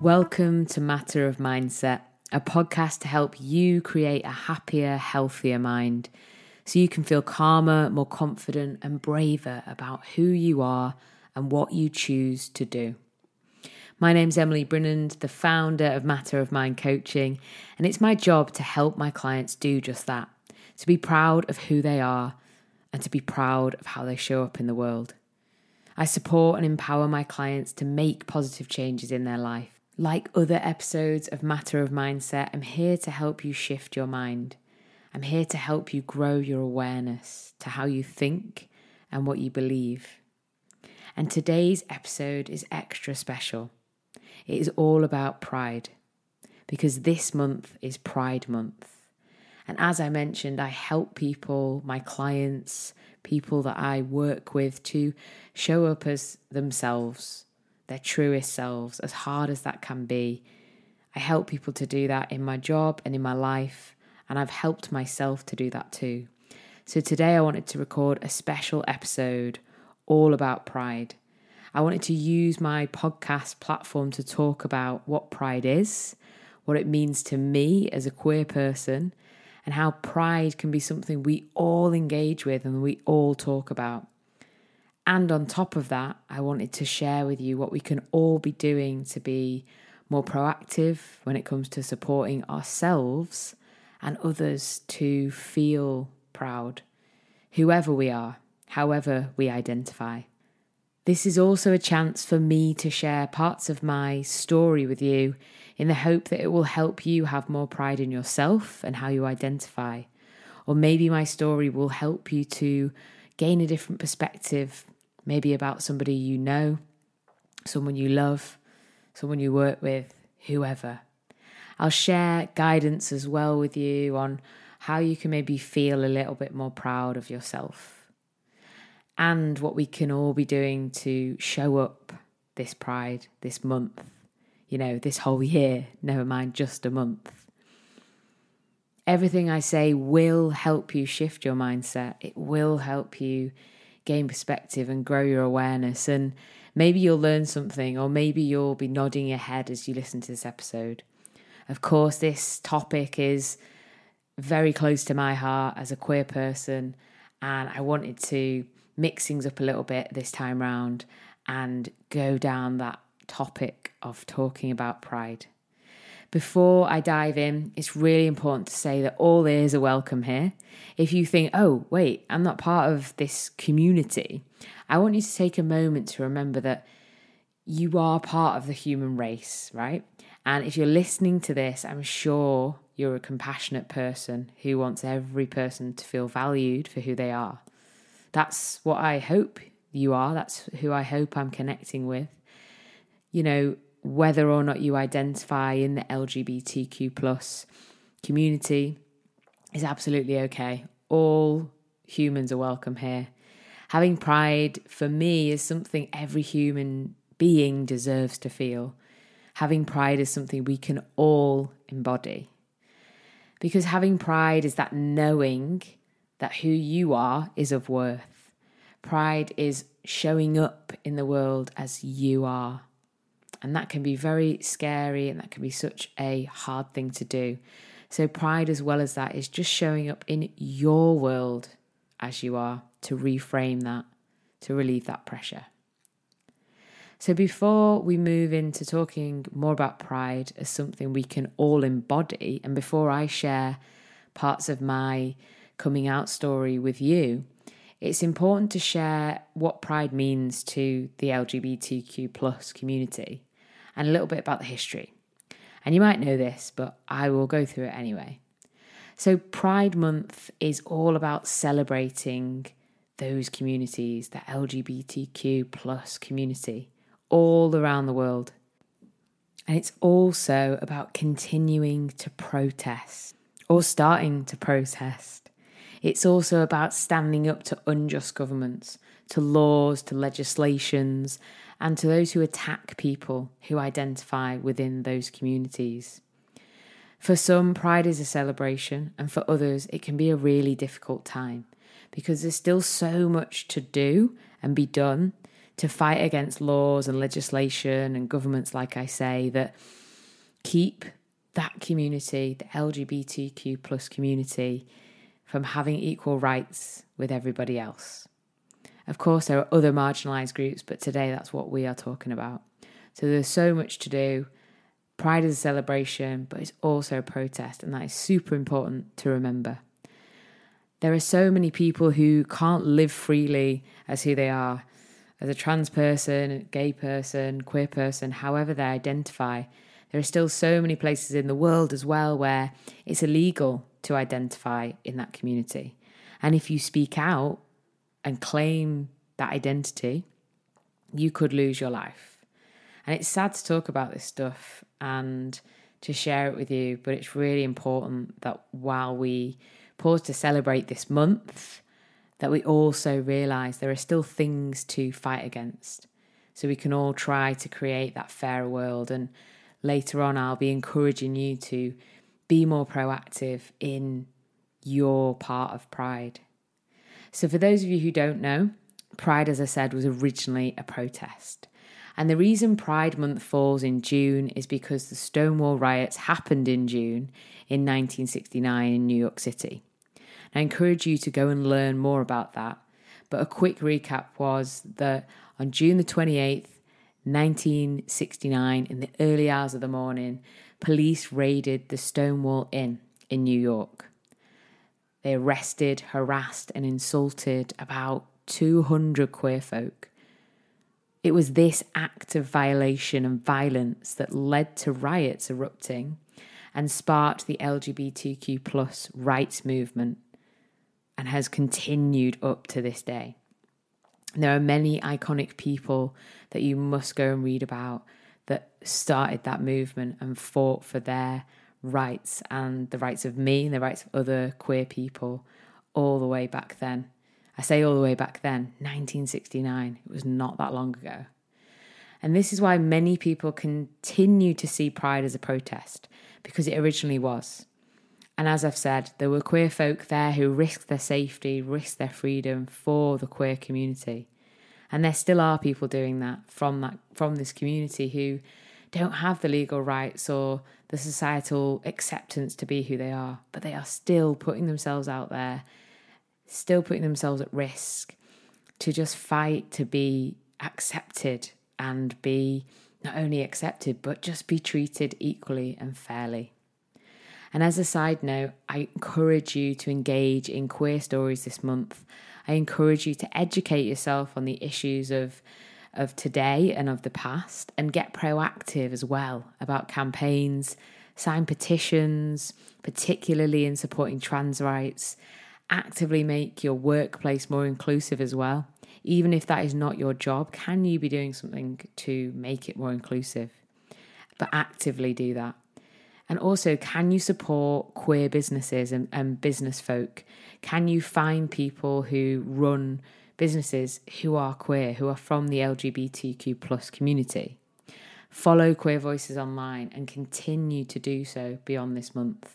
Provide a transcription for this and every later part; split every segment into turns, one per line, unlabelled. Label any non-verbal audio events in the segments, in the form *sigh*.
Welcome to Matter of Mindset, a podcast to help you create a happier, healthier mind so you can feel calmer, more confident, and braver about who you are and what you choose to do. My name's Emily Brinnand, the founder of Matter of Mind Coaching, and it's my job to help my clients do just that to be proud of who they are and to be proud of how they show up in the world. I support and empower my clients to make positive changes in their life like other episodes of Matter of Mindset, I'm here to help you shift your mind. I'm here to help you grow your awareness to how you think and what you believe. And today's episode is extra special. It is all about pride because this month is Pride Month. And as I mentioned, I help people, my clients, people that I work with to show up as themselves their truest selves, as hard as that can be. I help people to do that in my job and in my life, and I've helped myself to do that too. So today I wanted to record a special episode all about pride. I wanted to use my podcast platform to talk about what pride is, what it means to me as a queer person, and how pride can be something we all engage with and we all talk about. And on top of that, I wanted to share with you what we can all be doing to be more proactive when it comes to supporting ourselves and others to feel proud, whoever we are, however we identify. This is also a chance for me to share parts of my story with you in the hope that it will help you have more pride in yourself and how you identify. Or maybe my story will help you to gain a different perspective maybe about somebody you know, someone you love, someone you work with, whoever. I'll share guidance as well with you on how you can maybe feel a little bit more proud of yourself and what we can all be doing to show up this pride this month, you know, this whole year, never mind just a month. Everything I say will help you shift your mindset. It will help you gain perspective and grow your awareness. And maybe you'll learn something, or maybe you'll be nodding your head as you listen to this episode. Of course, this topic is very close to my heart as a queer person, and I wanted to mix things up a little bit this time round and go down that topic of talking about pride. Before I dive in, it's really important to say that all ears are welcome here. If you think, oh, wait, I'm not part of this community, I want you to take a moment to remember that you are part of the human race, right? And if you're listening to this, I'm sure you're a compassionate person who wants every person to feel valued for who they are. That's what I hope you are. That's who I hope I'm connecting with. You know, whether or not you identify in the LGBTQ plus community is absolutely okay. All humans are welcome here. Having pride for me is something every human being deserves to feel. Having pride is something we can all embody. Because having pride is that knowing that who you are is of worth. Pride is showing up in the world as you are. And that can be very scary and that can be such a hard thing to do. So, pride, as well as that, is just showing up in your world as you are to reframe that, to relieve that pressure. So, before we move into talking more about pride as something we can all embody, and before I share parts of my coming out story with you, it's important to share what pride means to the LGBTQ plus community and a little bit about the history. And you might know this, but I will go through it anyway. So, Pride Month is all about celebrating those communities, the LGBTQ plus community, all around the world. And it's also about continuing to protest or starting to protest. It's also about standing up to unjust governments, to laws, to legislations, and to those who attack people who identify within those communities. For some, Pride is a celebration, and for others, it can be a really difficult time because there's still so much to do and be done to fight against laws and legislation and governments, like I say, that keep that community, the LGBTQ plus community, from having equal rights with everybody else. Of course, there are other marginalised groups, but today that's what we are talking about. So there's so much to do. Pride is a celebration, but it's also a protest, and that is super important to remember. There are so many people who can't live freely as who they are, as a trans person, a gay person, queer person, however they identify. There are still so many places in the world as well where it's illegal to identify in that community. And if you speak out and claim that identity, you could lose your life. And it's sad to talk about this stuff and to share it with you, but it's really important that while we pause to celebrate this month, that we also realize there are still things to fight against. So we can all try to create that fairer world. And later on, I'll be encouraging you to be more proactive in your part of Pride. So, for those of you who don't know, Pride, as I said, was originally a protest. And the reason Pride Month falls in June is because the Stonewall riots happened in June in 1969 in New York City. I encourage you to go and learn more about that. But a quick recap was that on June the 28th, 1969, in the early hours of the morning, police raided the Stonewall Inn in New York. They arrested, harassed, and insulted about 200 queer folk. It was this act of violation and violence that led to riots erupting and sparked the LGBTQ plus rights movement and has continued up to this day. There are many iconic people that you must go and read about that started that movement and fought for their rights and the rights of me and the rights of other queer people all the way back then. I say all the way back then, 1969. It was not that long ago. And this is why many people continue to see Pride as a protest, because it originally was. And as I've said, there were queer folk there who risked their safety, risked their freedom for the queer community. And there still are people doing that from that from this community who don't have the legal rights or the societal acceptance to be who they are, but they are still putting themselves out there, still putting themselves at risk to just fight to be accepted and be not only accepted, but just be treated equally and fairly. And as a side note, I encourage you to engage in queer stories this month. I encourage you to educate yourself on the issues of of today and of the past and get proactive as well about campaigns, sign petitions, particularly in supporting trans rights, actively make your workplace more inclusive as well. Even if that is not your job, can you be doing something to make it more inclusive? But actively do that. And also, can you support queer businesses and, and business folk? Can you find people who run businesses who are queer, who are from the LGBTQ plus community? Follow Queer Voices online and continue to do so beyond this month.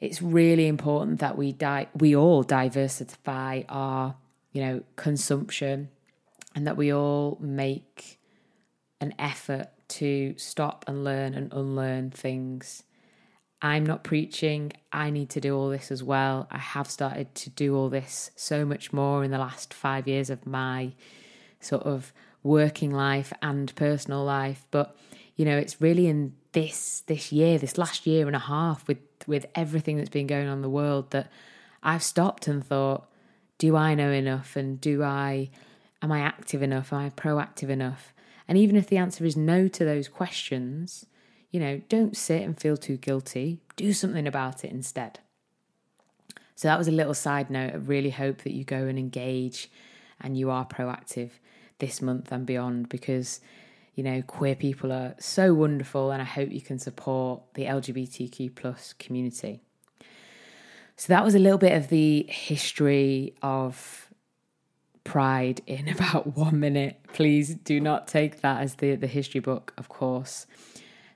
It's really important that we di- we all diversify our, you know, consumption and that we all make an effort to stop and learn and unlearn things. I'm not preaching. I need to do all this as well. I have started to do all this so much more in the last five years of my sort of working life and personal life. But you know, it's really in this this year, this last year and a half, with with everything that's been going on in the world, that I've stopped and thought, do I know enough? And do I am I active enough? Am I proactive enough? And even if the answer is no to those questions, you know, don't sit and feel too guilty. Do something about it instead. So that was a little side note. I really hope that you go and engage and you are proactive this month and beyond because, you know, queer people are so wonderful and I hope you can support the LGBTQ plus community. So that was a little bit of the history of pride in *laughs* about one minute. Please do not take that as the, the history book, of course.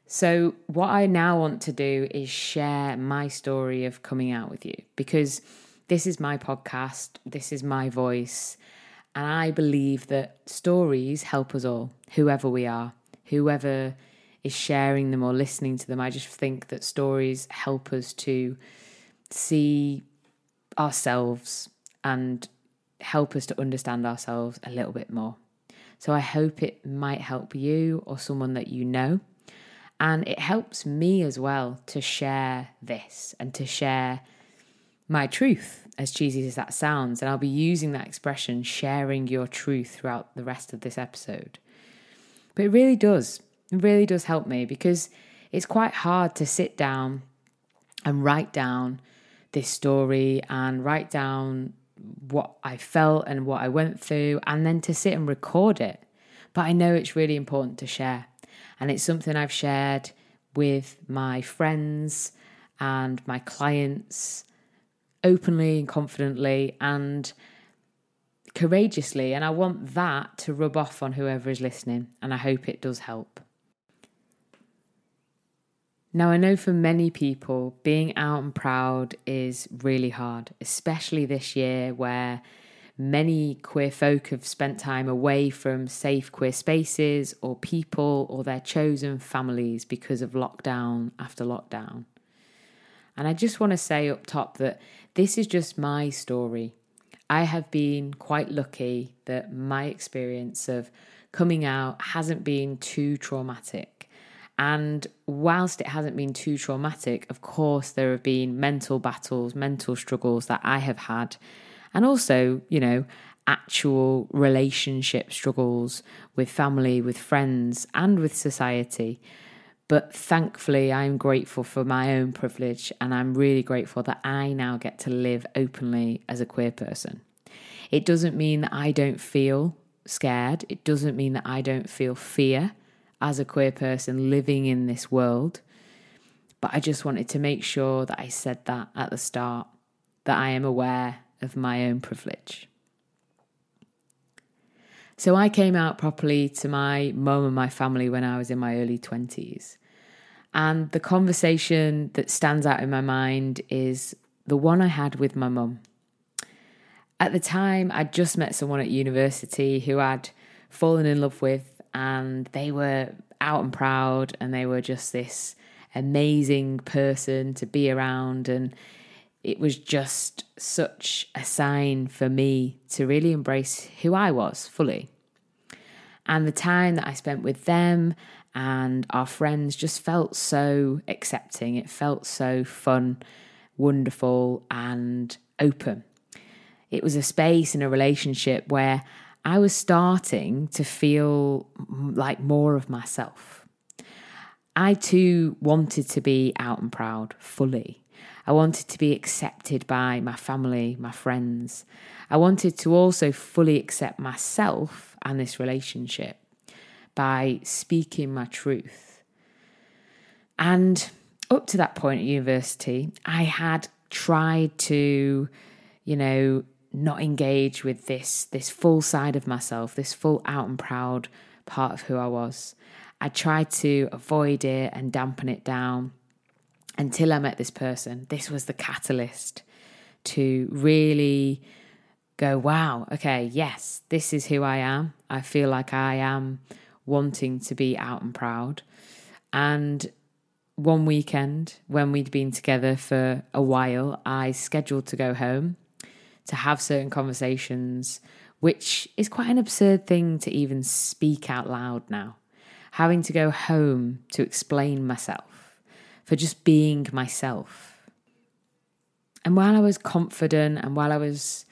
So, what I now want to do is share my story of coming out with you because this is my podcast, this is my voice. And I believe that stories help us all, whoever we are, whoever is sharing them or listening to them. I just think that stories help us to see ourselves and help us to understand ourselves a little bit more. So I hope it might help you or someone that you know. And it helps me as well to share this and to share my truth, as cheesy as that sounds. And I'll be using that expression, sharing your truth, throughout the rest of this episode. But it really does, it really does help me because it's quite hard to sit down and write down this story and write down what I felt and what I went through, and then to sit and record it. But I know it's really important to share. And it's something I've shared with my friends and my clients openly and confidently and courageously. And I want that to rub off on whoever is listening. And I hope it does help. Now, I know for many people, being out and proud is really hard, especially this year where many queer folk have spent time away from safe queer spaces or people or their chosen families because of lockdown after lockdown. And I just want to say up top that this is just my story. I have been quite lucky that my experience of coming out hasn't been too traumatic. And whilst it hasn't been too traumatic, of course, there have been mental battles, mental struggles that I have had, and also, you know, actual relationship struggles with family, with friends, and with society. But thankfully, I'm grateful for my own privilege, and I'm really grateful that I now get to live openly as a queer person. It doesn't mean that I don't feel scared, it doesn't mean that I don't feel fear as a queer person living in this world. But I just wanted to make sure that I said that at the start, that I am aware of my own privilege. So I came out properly to my mum and my family when I was in my early 20s. And the conversation that stands out in my mind is the one I had with my mum. At the time, I'd just met someone at university who I'd fallen in love with and they were out and proud and they were just this amazing person to be around and it was just such a sign for me to really embrace who I was fully. And the time that I spent with them and our friends just felt so accepting. It felt so fun, wonderful, and open. It was a space in a relationship where I was starting to feel like more of myself. I too wanted to be out and proud fully. I wanted to be accepted by my family, my friends. I wanted to also fully accept myself and this relationship by speaking my truth. And up to that point at university, I had tried to, you know, not engage with this this full side of myself, this full out and proud part of who I was. I tried to avoid it and dampen it down until I met this person. This was the catalyst to really go, wow, okay, yes, this is who I am. I feel like I am wanting to be out and proud. And one weekend, when we'd been together for a while, I scheduled to go home to have certain conversations, which is quite an absurd thing to even speak out loud now. Having to go home to explain myself, for just being myself. And while I was confident and while I was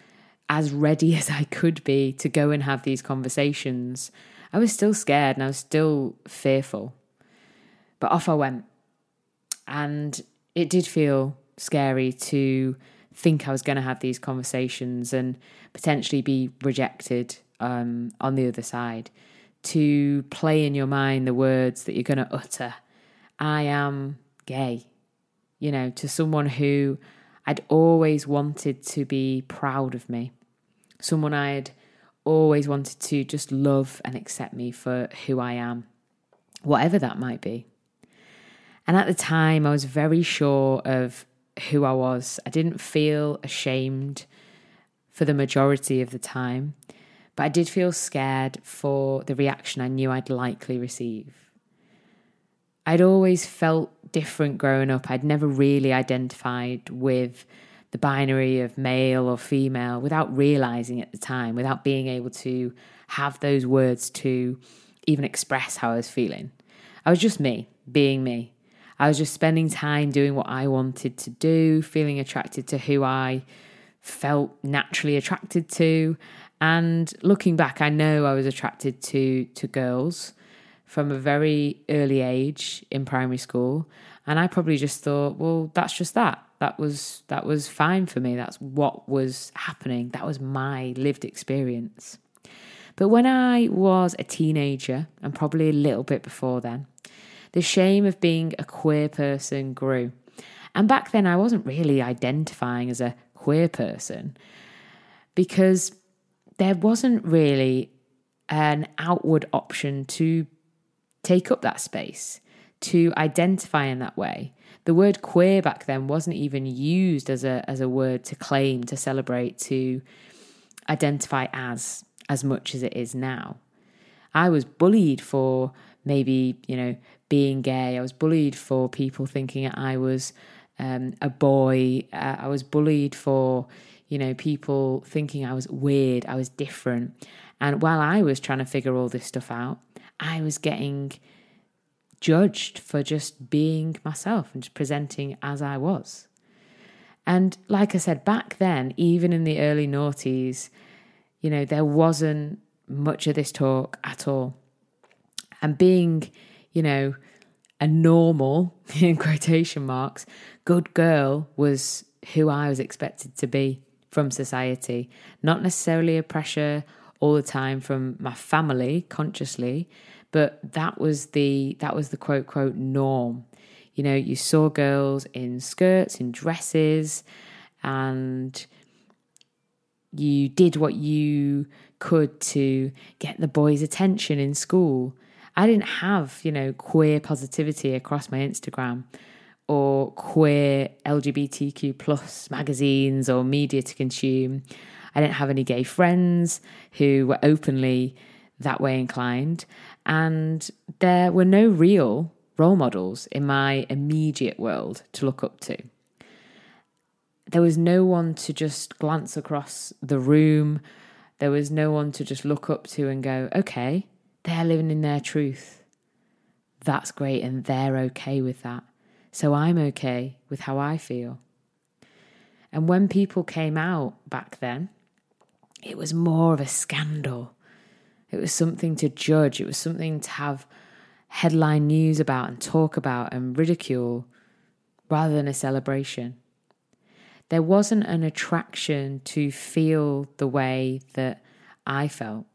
as ready *laughs* as I could be to go and have these conversations, I was still scared and I was still fearful. But off I went. And it did feel scary to think I was going to have these conversations and potentially be rejected um, on the other side, to play in your mind the words that you're going to utter. I am gay, you know, to someone who I'd always wanted to be proud of me, someone I'd always wanted to just love and accept me for who I am, whatever that might be. And at the time, I was very sure of who I was. I didn't feel ashamed for the majority of the time, but I did feel scared for the reaction I knew I'd likely receive. I'd always felt different growing up. I'd never really identified with the binary of male or female without realizing at the time, without being able to have those words to even express how I was feeling. I was just me, being me. I was just spending time doing what I wanted to do, feeling attracted to who I felt naturally attracted to. And looking back, I know I was attracted to to girls from a very early age in primary school. And I probably just thought, well, that's just that. That was that was fine for me. That's what was happening. That was my lived experience. But when I was a teenager, and probably a little bit before then, the shame of being a queer person grew. And back then, I wasn't really identifying as a queer person because there wasn't really an outward option to take up that space, to identify in that way. The word queer back then wasn't even used as a as a word to claim, to celebrate, to identify as as much as it is now. I was bullied for maybe, you know, being gay. I was bullied for people thinking I was um, a boy. Uh, I was bullied for, you know, people thinking I was weird, I was different. And while I was trying to figure all this stuff out, I was getting judged for just being myself and just presenting as I was. And like I said, back then, even in the early noughties, you know, there wasn't much of this talk at all. And being, you know, a normal, *laughs* in quotation marks, good girl was who I was expected to be from society. Not necessarily a pressure all the time from my family consciously, but that was the that was the quote quote norm. You know, you saw girls in skirts, in dresses, and you did what you could to get the boys' attention in school. I didn't have, you know, queer positivity across my Instagram or queer LGBTQ plus magazines or media to consume. I didn't have any gay friends who were openly that way inclined. And there were no real role models in my immediate world to look up to. There was no one to just glance across the room. There was no one to just look up to and go, okay, they're living in their truth. That's great, and they're okay with that. So I'm okay with how I feel. And when people came out back then, it was more of a scandal. It was something to judge, it was something to have headline news about and talk about and ridicule rather than a celebration. There wasn't an attraction to feel the way that I felt.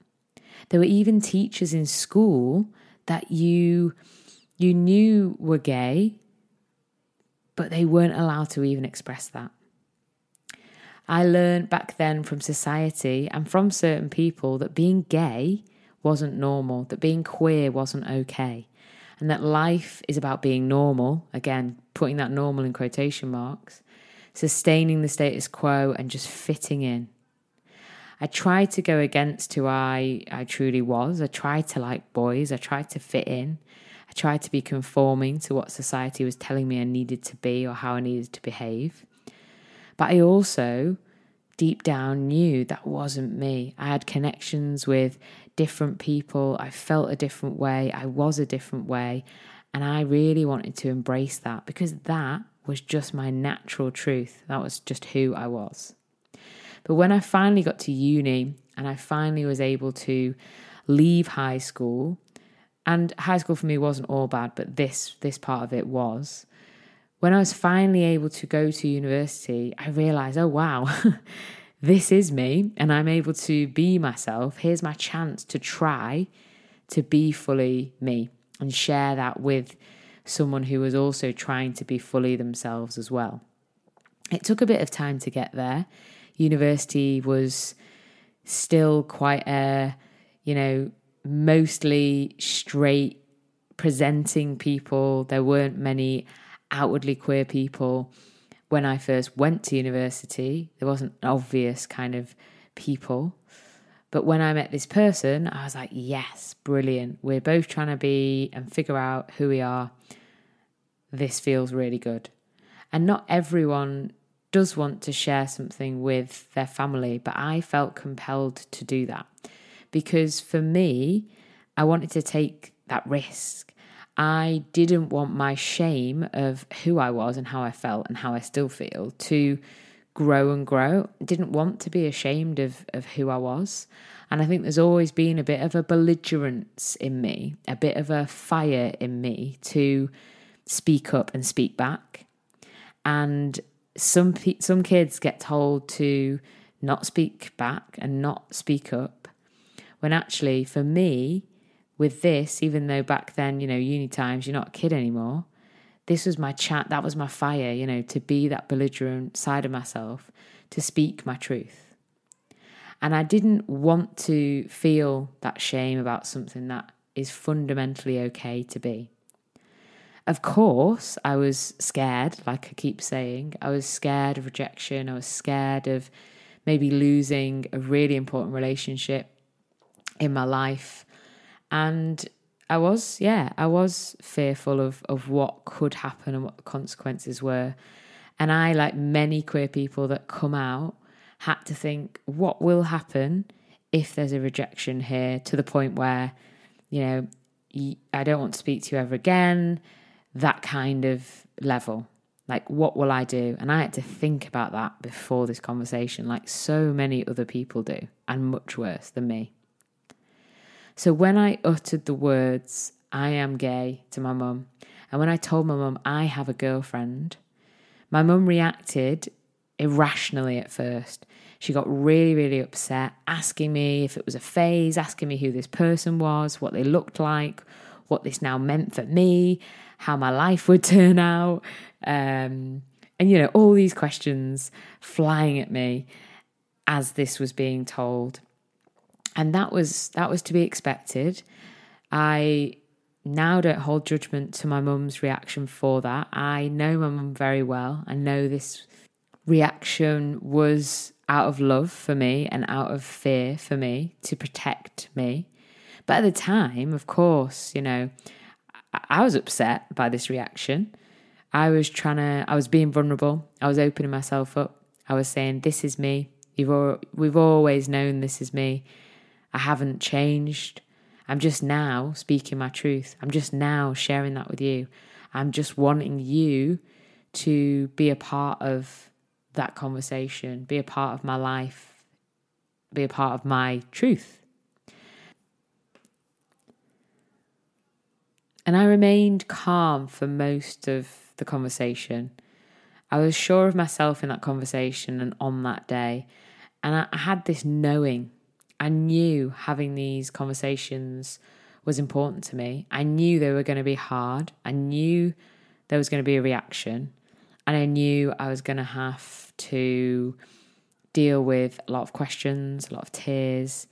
There were even teachers in school that you you knew were gay, but they weren't allowed to even express that. I learned back then from society and from certain people that being gay wasn't normal, that being queer wasn't okay, and that life is about being normal, again, putting that normal in quotation marks, sustaining the status quo and just fitting in. I tried to go against who I, I truly was. I tried to like boys. I tried to fit in. I tried to be conforming to what society was telling me I needed to be or how I needed to behave. But I also, deep down, knew that wasn't me. I had connections with different people. I felt a different way. I was a different way. And I really wanted to embrace that because that was just my natural truth. That was just who I was. But when I finally got to uni and I finally was able to leave high school, and high school for me wasn't all bad, but this this part of it was. When I was finally able to go to university, I realized, oh wow, *laughs* this is me and I'm able to be myself. Here's my chance to try to be fully me and share that with someone who was also trying to be fully themselves as well. It took a bit of time to get there university was still quite a, you know, mostly straight presenting people. There weren't many outwardly queer people. when I first went to university, there wasn't obvious kind of people. But when I met this person, I was like, yes, brilliant. We're both trying to be and figure out who we are. This feels really good. And not everyone does want to share something with their family, but I felt compelled to do that because for me, I wanted to take that risk. I didn't want my shame of who I was and how I felt and how I still feel to grow and grow. Didn't want to be ashamed of, of who I was. And I think there's always been a bit of a belligerence in me, a bit of a fire in me to speak up and speak back. And some some kids get told to not speak back and not speak up when actually for me with this even though back then you know uni times you're not a kid anymore this was my chat that was my fire you know to be that belligerent side of myself to speak my truth and i didn't want to feel that shame about something that is fundamentally okay to be of course, I was scared, like I keep saying. I was scared of rejection. I was scared of maybe losing a really important relationship in my life. And I was, yeah, I was fearful of, of what could happen and what the consequences were. And I, like many queer people that come out, had to think, what will happen if there's a rejection here to the point where, you know, I don't want to speak to you ever again that kind of level. Like, what will I do? And I had to think about that before this conversation, like so many other people do, and much worse than me. So, when I uttered the words, I am gay, to my mum, and when I told my mum I have a girlfriend, my mum reacted irrationally at first. She got really, really upset, asking me if it was a phase, asking me who this person was, what they looked like, what this now meant for me, how my life would turn out. Um, and, you know, all these questions flying at me as this was being told. And that was that was to be expected. I now don't hold judgment to my mum's reaction for that. I know my mum very well. I know this reaction was out of love for me and out of fear for me to protect me. But at the time, of course, you know, I was upset by this reaction. I was trying to, I was being vulnerable. I was opening myself up. I was saying, This is me. You've all, we've always known this is me. I haven't changed. I'm just now speaking my truth. I'm just now sharing that with you. I'm just wanting you to be a part of that conversation, be a part of my life, be a part of my truth. And I remained calm for most of the conversation. I was sure of myself in that conversation and on that day. And I, had this knowing. I knew having these conversations was important to me. I knew they were going to be hard. I knew there was going to be a reaction. And I knew I was going to have to deal with a lot of questions, a lot of tears.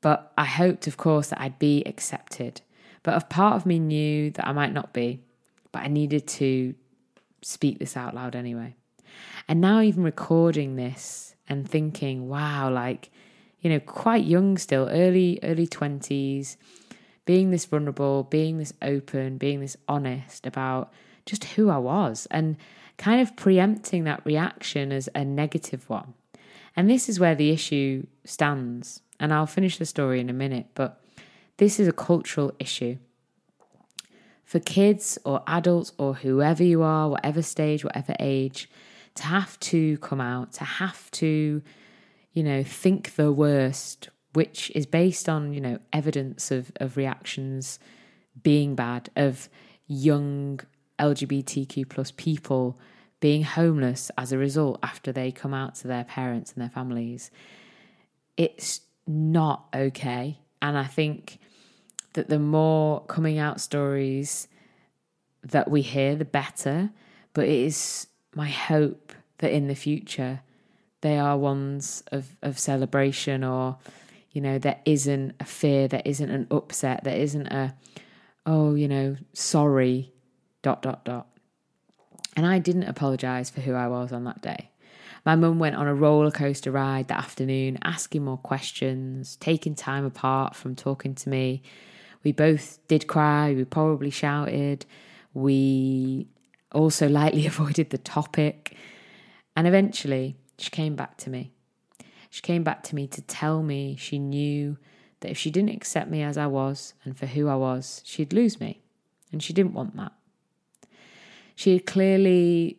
But I hoped, of course, that I'd be accepted. But a part of me knew that I might not be, but I needed to speak this out loud anyway. And now, even recording this and thinking, wow, like, you know, quite young still, early, early 20s, being this vulnerable, being this open, being this honest about just who I was and kind of preempting that reaction as a negative one. And this is where the issue stands. And I'll finish the story in a minute, but this is a cultural issue. For kids or adults or whoever you are, whatever stage, whatever age, to have to come out, to have to, you know, think the worst, which is based on, you know, evidence of, of reactions being bad, of young LGBTQ plus people being homeless as a result after they come out to their parents and their families. It's not okay. And I think that the more coming out stories that we hear, the better. But it is my hope that in the future they are ones of, of celebration or, you know, there isn't a fear, there isn't an upset, there isn't a, oh, you know, sorry, dot, dot, dot. And I didn't apologise for who I was on that day. My mum went on a roller coaster ride that afternoon, asking more questions, taking time apart from talking to me. We both did cry, we probably shouted, we also *laughs* lightly *laughs* avoided the topic. And eventually, she came back to me. She came back to me to tell me she knew that if she didn't accept me as I was and for who I was, she'd lose me. And she didn't want that. She had clearly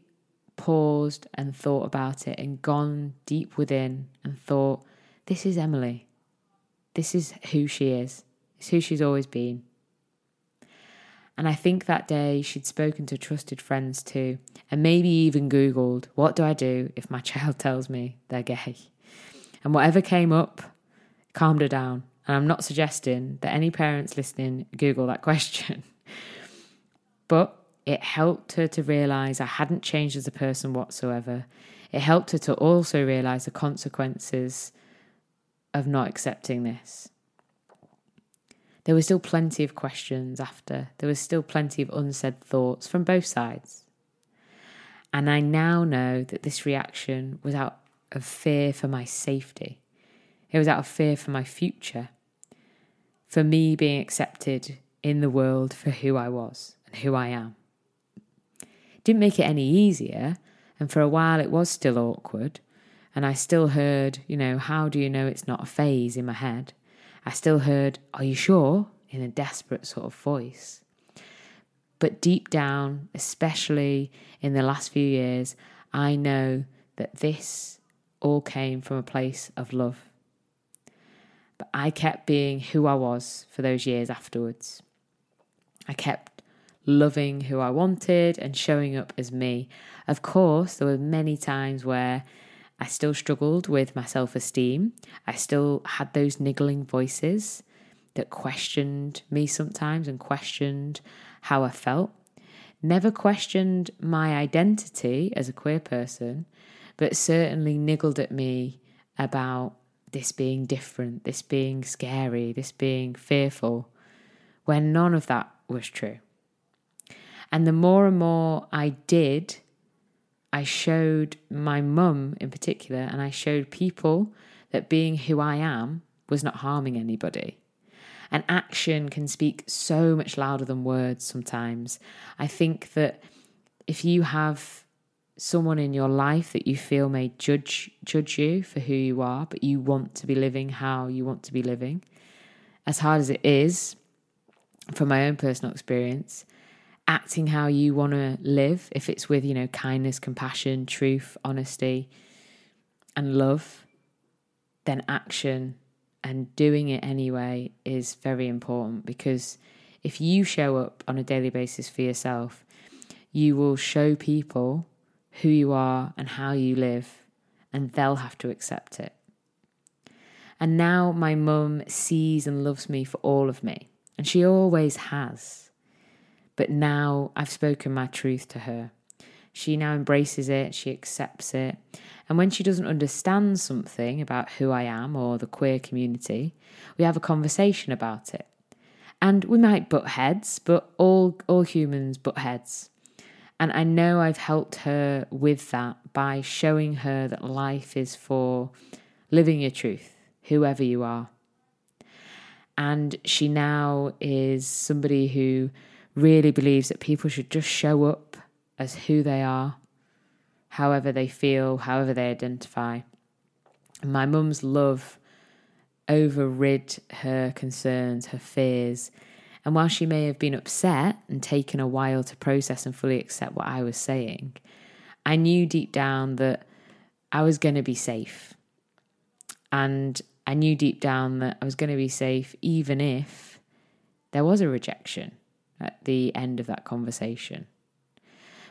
paused and thought about it and gone deep within and thought, this is Emily. This is who she is. It's who she's always been. And I think that day she'd spoken to trusted friends too, and maybe even Googled, what do I do if my *laughs* child tells me they're gay? And whatever came up calmed her down. And I'm not suggesting that any parents listening Google that *laughs* question. but it helped her to realize I hadn't changed as a person whatsoever. It helped her to also realize the consequences of not accepting this. There were still plenty of questions after, there was still plenty of unsaid thoughts from both sides. And I now know that this reaction was out of fear for my safety. It was out of fear for my future, for me being accepted in the world for who I was and who I am. Didn't make it any easier, and for a while it was still awkward. And I still heard, you know, how do you know it's not a phase in my head? I still heard, are you sure? in a desperate sort of voice. But deep down, especially in the last few years, I know that this all came from a place of love. But I kept being who I was for those years afterwards. I kept loving who I wanted and showing up as me. Of course, there were many times where I still struggled with my self esteem. I still had those niggling voices that questioned me sometimes and questioned how I felt. Never questioned my identity as a queer person, but certainly niggled at me about this being different, this being scary, this being fearful, when none of that was true. And the more and more I did, I showed my mum in particular, and I showed people that being who I am was not harming anybody. And action can speak so much louder than words sometimes. I think that if you have someone in your life that you feel may judge judge you for who you are, but you want to be living how you want to be living, as hard as it is, from my own personal experience, acting how you want to live, if it's with, you know, kindness, compassion, truth, honesty, and love, then action and doing it anyway is very important because if you show up on a daily basis for yourself, you will show people who you are and how you live, and they'll have to accept it. And now my mum sees and loves me for all of me, and she always has. But now I've spoken my truth to her. She now embraces it, she accepts it. And when she doesn't understand something about who I am or the queer community, we have a conversation about it. And we might butt heads, but all, all humans butt heads. And I know I've helped her with that by showing her that life is for living your truth, whoever you are. And she now is somebody who really believes that people should just show up as who they are, however they feel, however they identify. And my mum's love overrid her concerns, her fears. And while she may have been upset and taken a while to process and fully accept what I was saying, I knew deep down that I was going to be safe. And I knew deep down that I was going to be safe even if there was a rejection at the end of that conversation.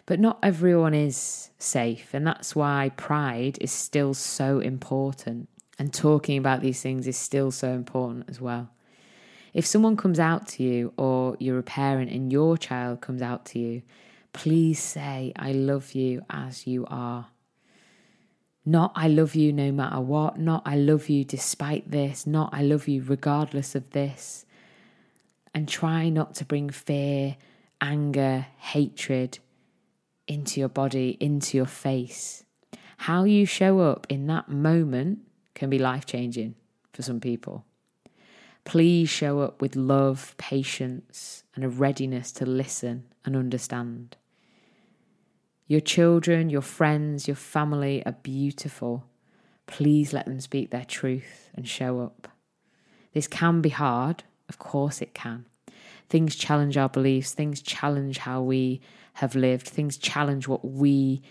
But not everyone is safe, and that's why pride is still so important, and talking about these things is still so important as well. If someone comes out to you, or you're a parent and your child comes out to you, please say, I love you as you are. Not I love you no matter what, not I love you despite this, not I love you regardless of this and try not to bring fear, anger, hatred into your body, into your face. How you show up in that moment can be life changing for some people. Please show up with love, patience, and a readiness to listen and understand. Your children, your friends, your family are beautiful. Please let them speak their truth and show up. This can be hard, of course it can. Things challenge our beliefs, things challenge how we have lived, things challenge what we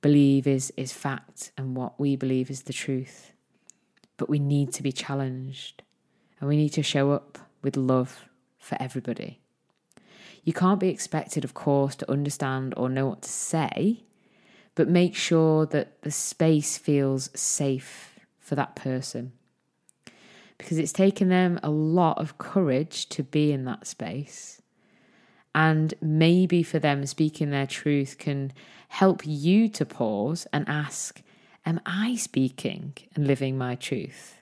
believe is, is fact and what we believe is the truth. But we need to be challenged. And we need to show up with love for everybody. You can't be expected, of course, to understand or know what to say, but make sure that the space feels safe for that person. Because it's taken them a lot of courage to be in that space. And maybe for them, speaking their truth can help you to pause and ask, Am I speaking and living my truth?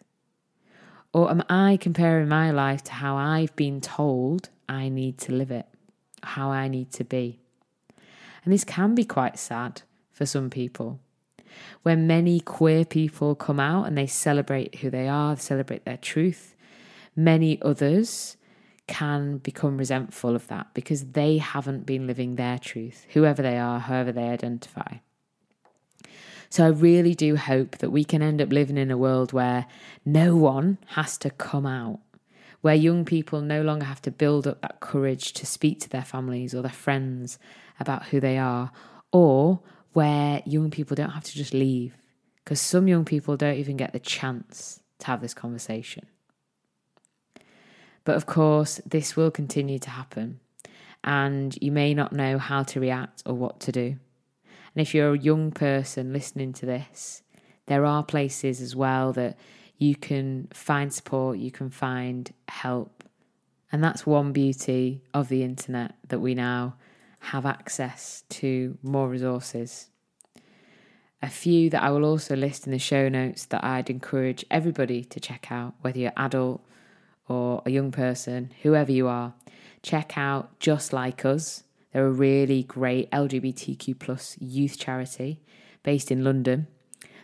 Or am I comparing my life to how I've been told I need to live it, how I need to be? And this can be quite sad for some people. When many queer people come out and they celebrate who they are, celebrate their truth, many others can become resentful of that because they haven't been living their truth, whoever they are, however they identify. So I really do hope that we can end up living in a world where no one has to come out, where young people no longer have to build up that courage to speak to their families or their friends about who they are, or where young people don't have to just leave, because some young people don't even get the chance to have this conversation. But of course, this will continue to happen, and you may not know how to react or what to do. And if you're a young person listening to this, there are places as well that you can find support, you can find help. And that's one beauty of the internet that we now have access to more resources. A few that I will also list in the show notes that I'd encourage everybody to check out, whether you're adult or a young person, whoever you are. Check out Just Like Us. They're a really great LGBTQ plus youth charity based in London.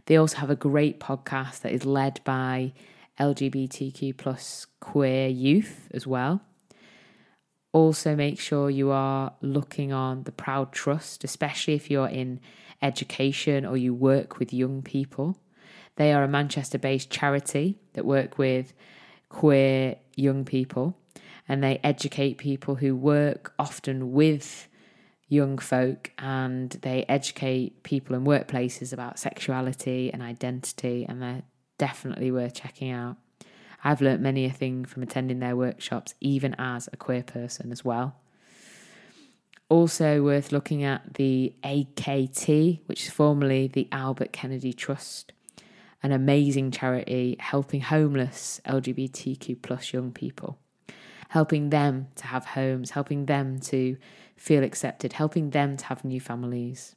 They also have a great podcast that is led by LGBTQ plus queer youth as well. Also, make sure you are looking on the Proud Trust, especially if you're in education or you work with young people. They are a Manchester based charity that work with queer young people and they educate people who work often with young folk and they educate people in workplaces about sexuality and identity and they're definitely worth checking out. I've learnt many a thing from attending their workshops even as a queer person as well. Also worth looking at the AKT, which is formerly the Albert Kennedy Trust, an amazing charity helping homeless LGBTQ plus young people helping them to have homes, helping them to feel accepted, helping them to have new families.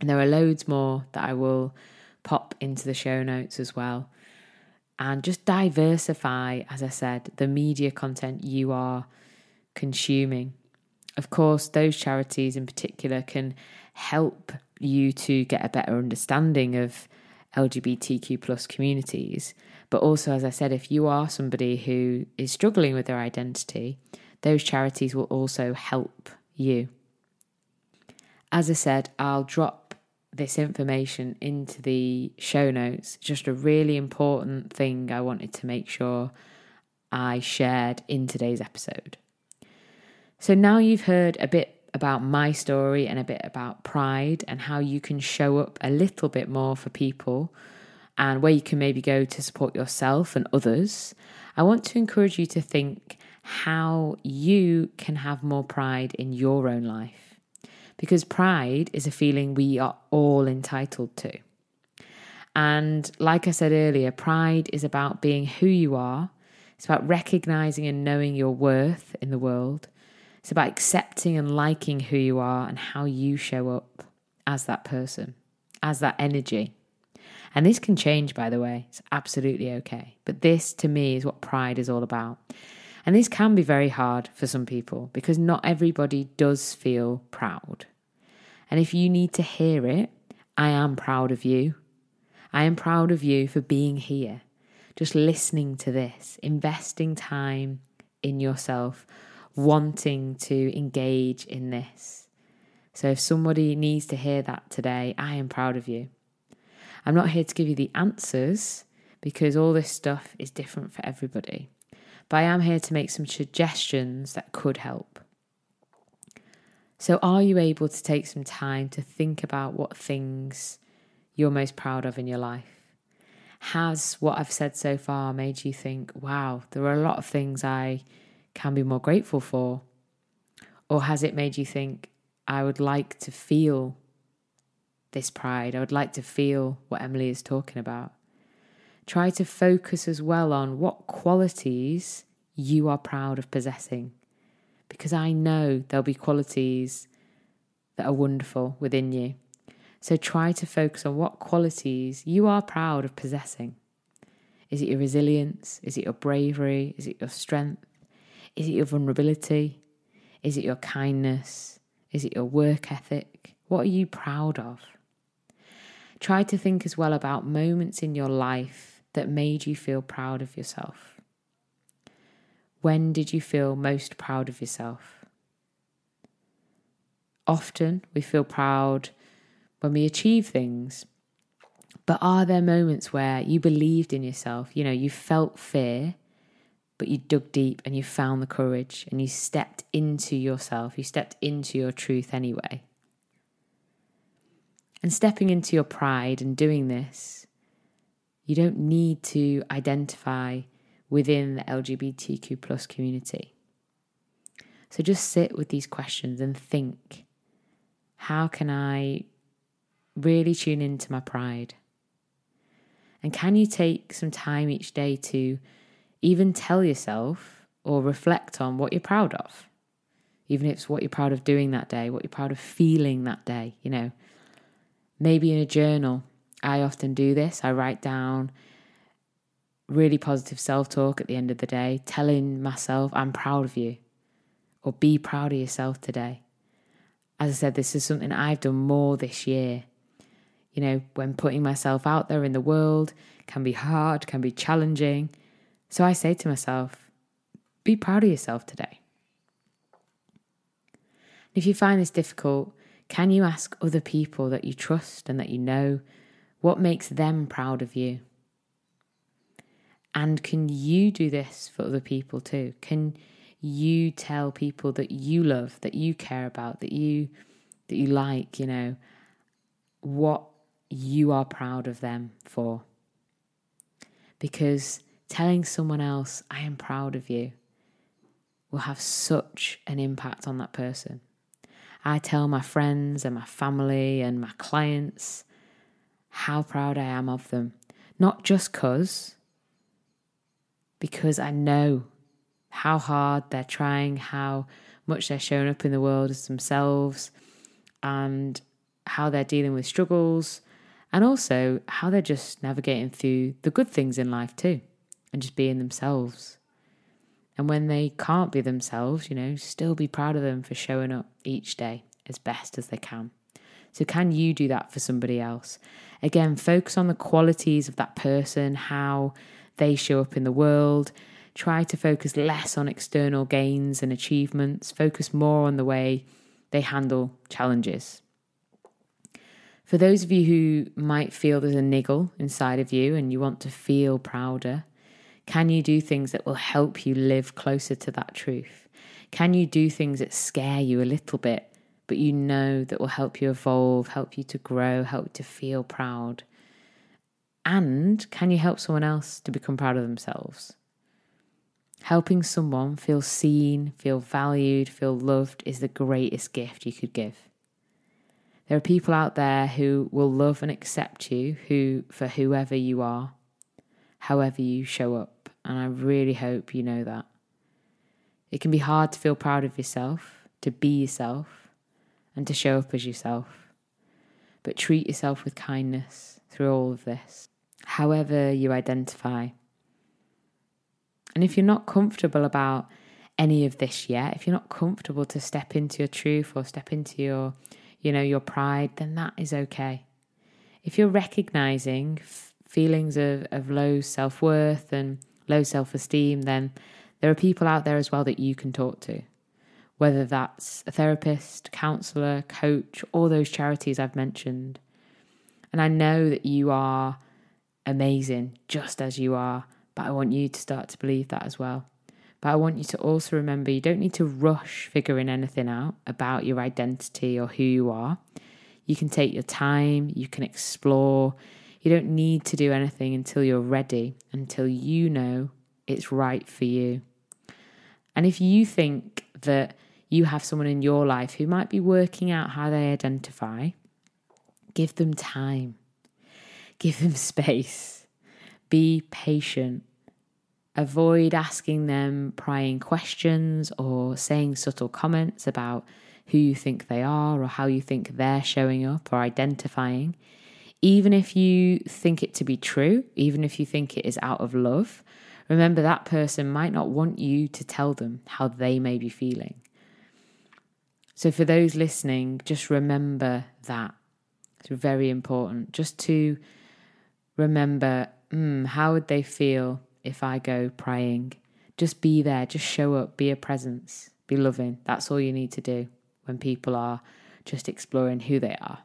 And there are loads more that I will pop into the show notes as well. And just diversify, as I said, the media content you are consuming. Of course, those charities in particular can help you to get a better understanding of LGBTQ plus communities. But also, as I said, if you are somebody who is struggling with their identity, those charities will also help you. As I said, I'll drop this information into the show notes. Just a really important thing I wanted to make sure I shared in today's episode. So now you've heard a bit about my story and a bit about pride and how you can show up a little bit more for people and where you can maybe go to support yourself and others, I want to encourage you to think how you can have more pride in your own life. Because pride is a feeling we are all entitled to. And like I said earlier, pride is about being who you are. It's about recognizing and knowing your worth in the world. It's about accepting and liking who you are and how you show up as that person, as that energy. And this can change, by the way. It's absolutely okay. But this, to me, is what pride is all about. And this can be very hard for some people because not everybody does feel proud. And if you need to hear it, I am proud of you. I am proud of you for being here, just listening to this, investing time in yourself, wanting to engage in this. So if somebody needs to hear that today, I am proud of you. I'm not here to give you the answers because all this stuff is different for everybody. But I am here to make some suggestions that could help. So, are you able to take some time to think about what things you're most proud of in your life? Has what I've said so far made you think, wow, there are a lot of things I can be more grateful for? Or has it made you think, I would like to feel this pride? I would like to feel what Emily is talking about. Try to focus as well on what qualities you are proud of possessing. Because I know there'll be qualities that are wonderful within you. So try to focus on what qualities you are proud of possessing. Is it your resilience? Is it your bravery? Is it your strength? Is it your vulnerability? Is it your kindness? Is it your work ethic? What are you proud of? Try to think as well about moments in your life that made you feel proud of yourself. When did you feel most proud of yourself? Often we feel proud when we achieve things. But are there moments where you believed in yourself? You know, you felt fear, but you dug deep and you found the courage and you stepped into yourself. You stepped into your truth anyway. And stepping into your pride and doing this, you don't need to identify within the LGBTQ plus community. So just sit with these questions and think how can I really tune into my pride? And can you take some time each day to even tell yourself or reflect on what you're proud of? Even if it's what you're proud of doing that day, what you're proud of feeling that day, you know. Maybe in a journal. I often do this. I write down really positive self talk at the end of the day, telling myself, I'm proud of you, or be proud of yourself today. As I said, this is something I've done more this year. You know, when putting myself out there in the world can be hard, can be challenging. So I say to myself, be proud of yourself today. If you find this difficult, can you ask other people that you trust and that you know what makes them proud of you? And can you do this for other people too? Can you tell people that you love, that you care about, that you that you like, you know, what you are proud of them for? Because telling someone else, I am proud of you, will have such an impact on that person. I tell my friends and my family and my clients how proud I am of them. Not just because, because I know how hard they're trying, how much they're showing up in the world as themselves, and how they're dealing with struggles, and also how they're just navigating through the good things in life too, and just being themselves. And when they can't be themselves, you know, still be proud of them for showing up each day as best as they can. So, can you do that for somebody else? Again, focus on the qualities of that person, how they show up in the world. Try to focus less on external gains and achievements, focus more on the way they handle challenges. For those of you who might feel there's a niggle inside of you and you want to feel prouder, can you do things that will help you live closer to that truth? Can you do things that scare you a little bit, but you know that will help you evolve, help you to grow, help you to feel proud? And can you help someone else to become proud of themselves? Helping someone feel seen, feel valued, feel loved is the greatest gift you could give. There are people out there who will love and accept you who for whoever you are, however you show up, and I really hope you know that. It can be hard to feel proud of yourself, to be yourself, and to show up as yourself. But treat yourself with kindness through all of this, however you identify. And if you're not comfortable about any of this yet, if you're not comfortable to step into your truth or step into your you know, your pride, then that is okay. If you're recognizing f- feelings of, of low self worth and low self esteem, then there are people out there as well that you can talk to, whether that's a therapist, counselor, coach, all those charities I've mentioned. And I know that you are amazing just as you are, but I want you to start to believe that as well. But I want you to also remember you don't need to rush figuring anything out about your identity or who you are. You can take your time, you can explore. You don't need to do anything until you're ready, until you know it's right for you. And if you think that you have someone in your life who might be working out how they identify, give them time, give them *laughs* space, be patient. Avoid asking them prying questions or saying subtle comments about who you think they are or how you think they're showing up or identifying. Even if you think it to be true, even if you think it is out of love, remember that person might not want you to tell them how they may be feeling. So, for those listening, just remember that. It's very important just to remember mm, how would they feel if I go praying? Just be there, just show up, be a presence, be loving. That's all you need to do when people are just exploring who they are.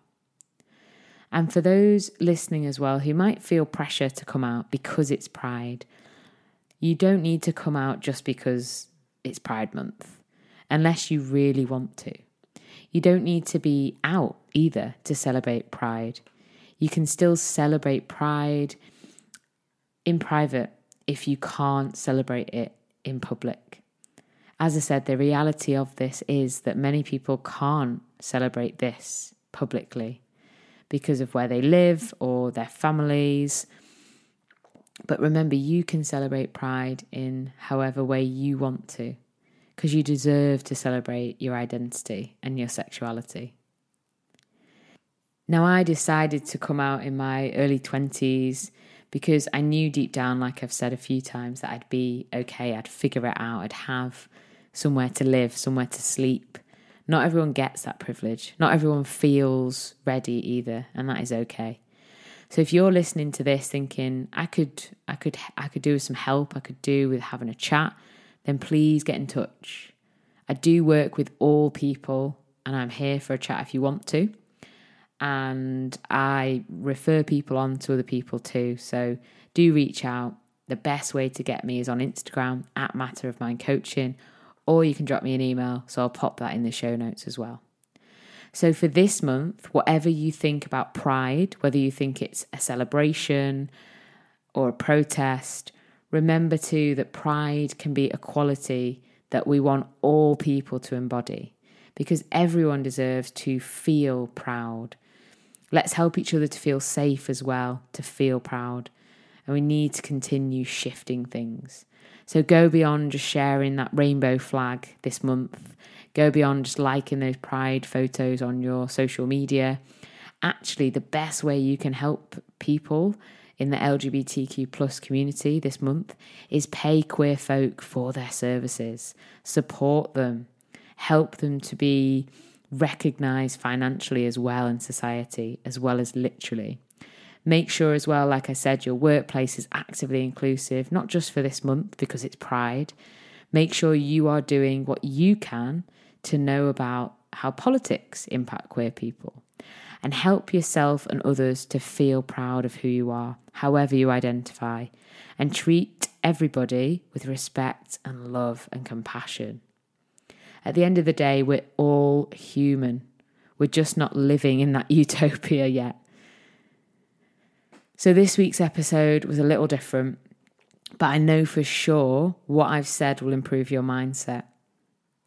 And for those listening as well who might feel pressure to come out because it's Pride, you don't need to come out just because it's Pride Month, unless you really want to. You don't need to be out either to celebrate Pride. You can still celebrate Pride in private if you can't celebrate it in public. As I said, the reality of this is that many people can't celebrate this publicly because of where they live or their families. But remember, you can celebrate Pride in however way you want to because you deserve to celebrate your identity and your sexuality. Now, I decided to come out in my early 20s because I knew deep down, like I've said a few times, that I'd be okay, I'd figure it out, I'd have somewhere to live, somewhere to sleep. Not everyone gets that privilege. Not everyone feels ready either, and that is okay. So if you're listening to this thinking I could I could I could do with some help, I could do with having a chat, then please get in touch. I do work with all people and I'm here for a chat if you want to. And I refer people on to other people too. So do reach out. The best way to get me is on Instagram at Matter of Mind Coaching, or you can drop me an email. So I'll pop that in the show notes as well. So for this month, whatever you think about Pride, whether you think it's a celebration or a protest, remember too that pride can be a quality that we want all people to embody because everyone deserves to feel proud. Let's help each other to feel safe as well, to feel proud. And we need to continue shifting things. So go beyond just sharing that rainbow flag this month. Go beyond just liking those pride photos on your social media. Actually, the best way you can help people in the LGBTQ plus community this month is pay queer folk for their services, support them, help them to be recognized financially as well in society, as well as literally. Make sure as well, like I said, your workplace is actively inclusive, not just for this month because it's Pride. Make sure you are doing what you can to know about how politics impact queer people and help yourself and others to feel proud of who you are, however you identify, and treat everybody with respect and love and compassion. At the end of the day, we're all human. We're just not living in that *laughs* utopia yet. So, this week's episode was a little different, but I know for sure what I've said will improve your mindset.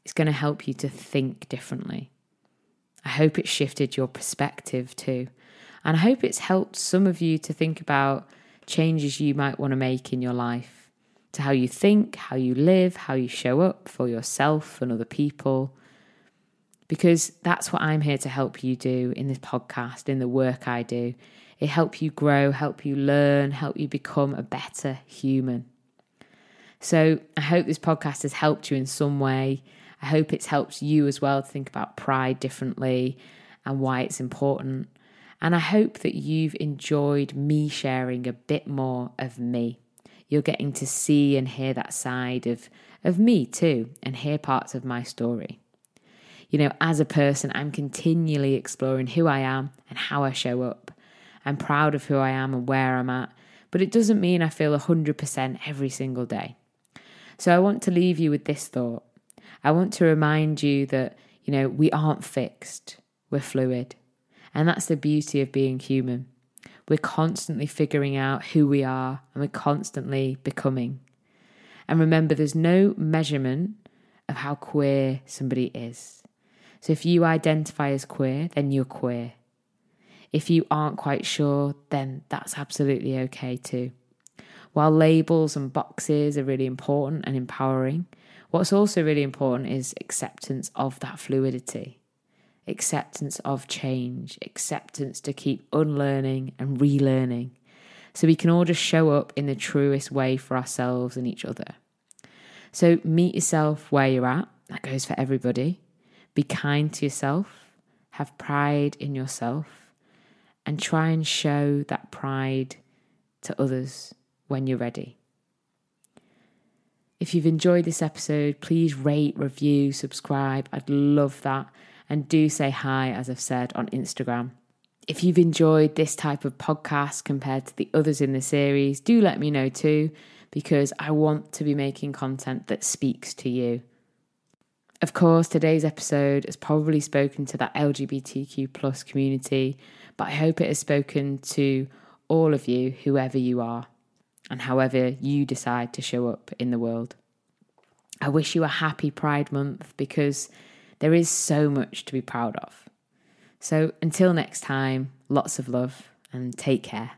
It's going to help you to think differently. I hope it shifted your perspective too. And I hope it's helped some of you to think about changes you might want to make in your life to how you think, how you live, how you show up for yourself and other people. Because that's what I'm here to help you do in this podcast, in the work I do. It help you grow, help you learn, help you become a better human. So I hope this podcast has helped you in some way. I hope it's helped you as well to think about pride differently and why it's important. And I hope that you've enjoyed me sharing a bit more of me. You're getting to see and hear that side of, of me too, and hear parts of my story. You know, as a person, I'm continually exploring who I am and how I show up. I'm proud of who I am and where I'm at, but it doesn't mean I feel 100% every single day. So I want to leave you with this thought. I want to remind you that, you know, we aren't fixed, we're fluid. And that's the beauty of being human. We're constantly figuring out who we are and we're constantly becoming. And remember, there's no measurement of how queer somebody is. So if you identify as queer, then you're queer. If you aren't quite sure, then that's absolutely okay too. While labels and boxes are really important and empowering, what's also really important is acceptance of that fluidity acceptance of change, acceptance to keep unlearning and relearning, so we can all just show up in the truest way for ourselves and each other. So meet yourself where you're at. That goes for everybody. Be kind to yourself, have pride in yourself, and try and show that pride to others when you're ready. If you've enjoyed this episode, please rate, review, subscribe. I'd love that and do say hi, as I've said, on Instagram. If you've enjoyed this type of podcast compared to the others in the series, do let me know too, because I want to be making content that speaks to you. Of course, today's episode has probably spoken to that LGBTQ plus community, but I hope it has spoken to all of you, whoever you are, and however you decide to show up in the world. I wish you a happy Pride Month because there is so much to be proud of. So until next time, lots of love and take care.